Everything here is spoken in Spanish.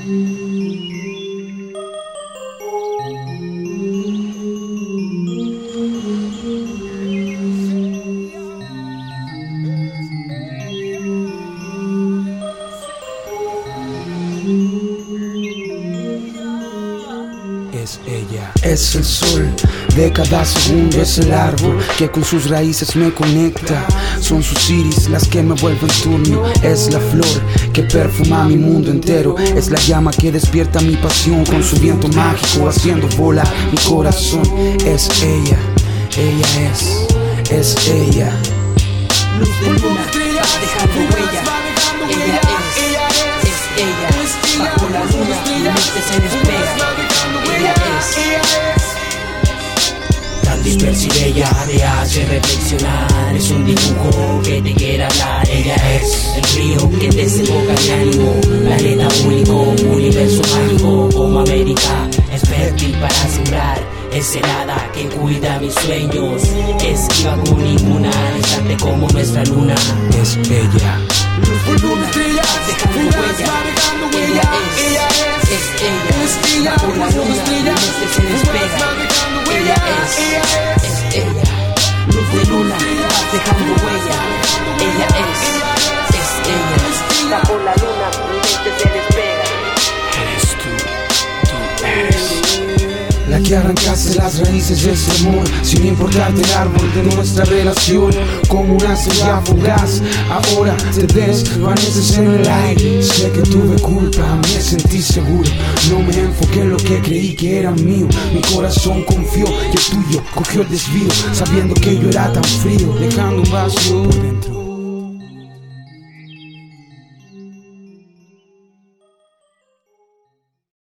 Música Es ella, es el sol de cada segundo, es el árbol que con sus raíces me conecta. Son sus iris las que me vuelven turbio, es la flor que perfuma mi mundo entero, es la llama que despierta mi pasión con su viento mágico haciendo volar mi corazón. Es ella, ella es, es ella. Luz de luna, dejando huella. Ella es, es ella. Bajo la luna, mi mente se despega. Dispersa y bella te hace reflexionar. Es un dibujo que te quiere hablar. Ella es el río que desemboca mi ánimo. Planeta único, universo mágico como América. Es fértil para sembrar. Es helada que cuida mis sueños. Esquiva con ninguna, distante como nuestra luna. Es ella, Luz de luna, dejando huella. Ella es, es ella. Bajo la dejando huella. Ella es, es ella. Bajo la luna, mi mente se despega. eres tú, tú eres. La que arrancaste las raíces de ese amor Sin importarte el árbol de nuestra relación Como una estrella fugaz Ahora te desvaneces en el aire Sé que tuve culpa, me sentí seguro No me en lo que creí que era mío. Mi corazón confió y el tuyo cogió el desvío Sabiendo que yo era tan frío Dejando un vacío por dentro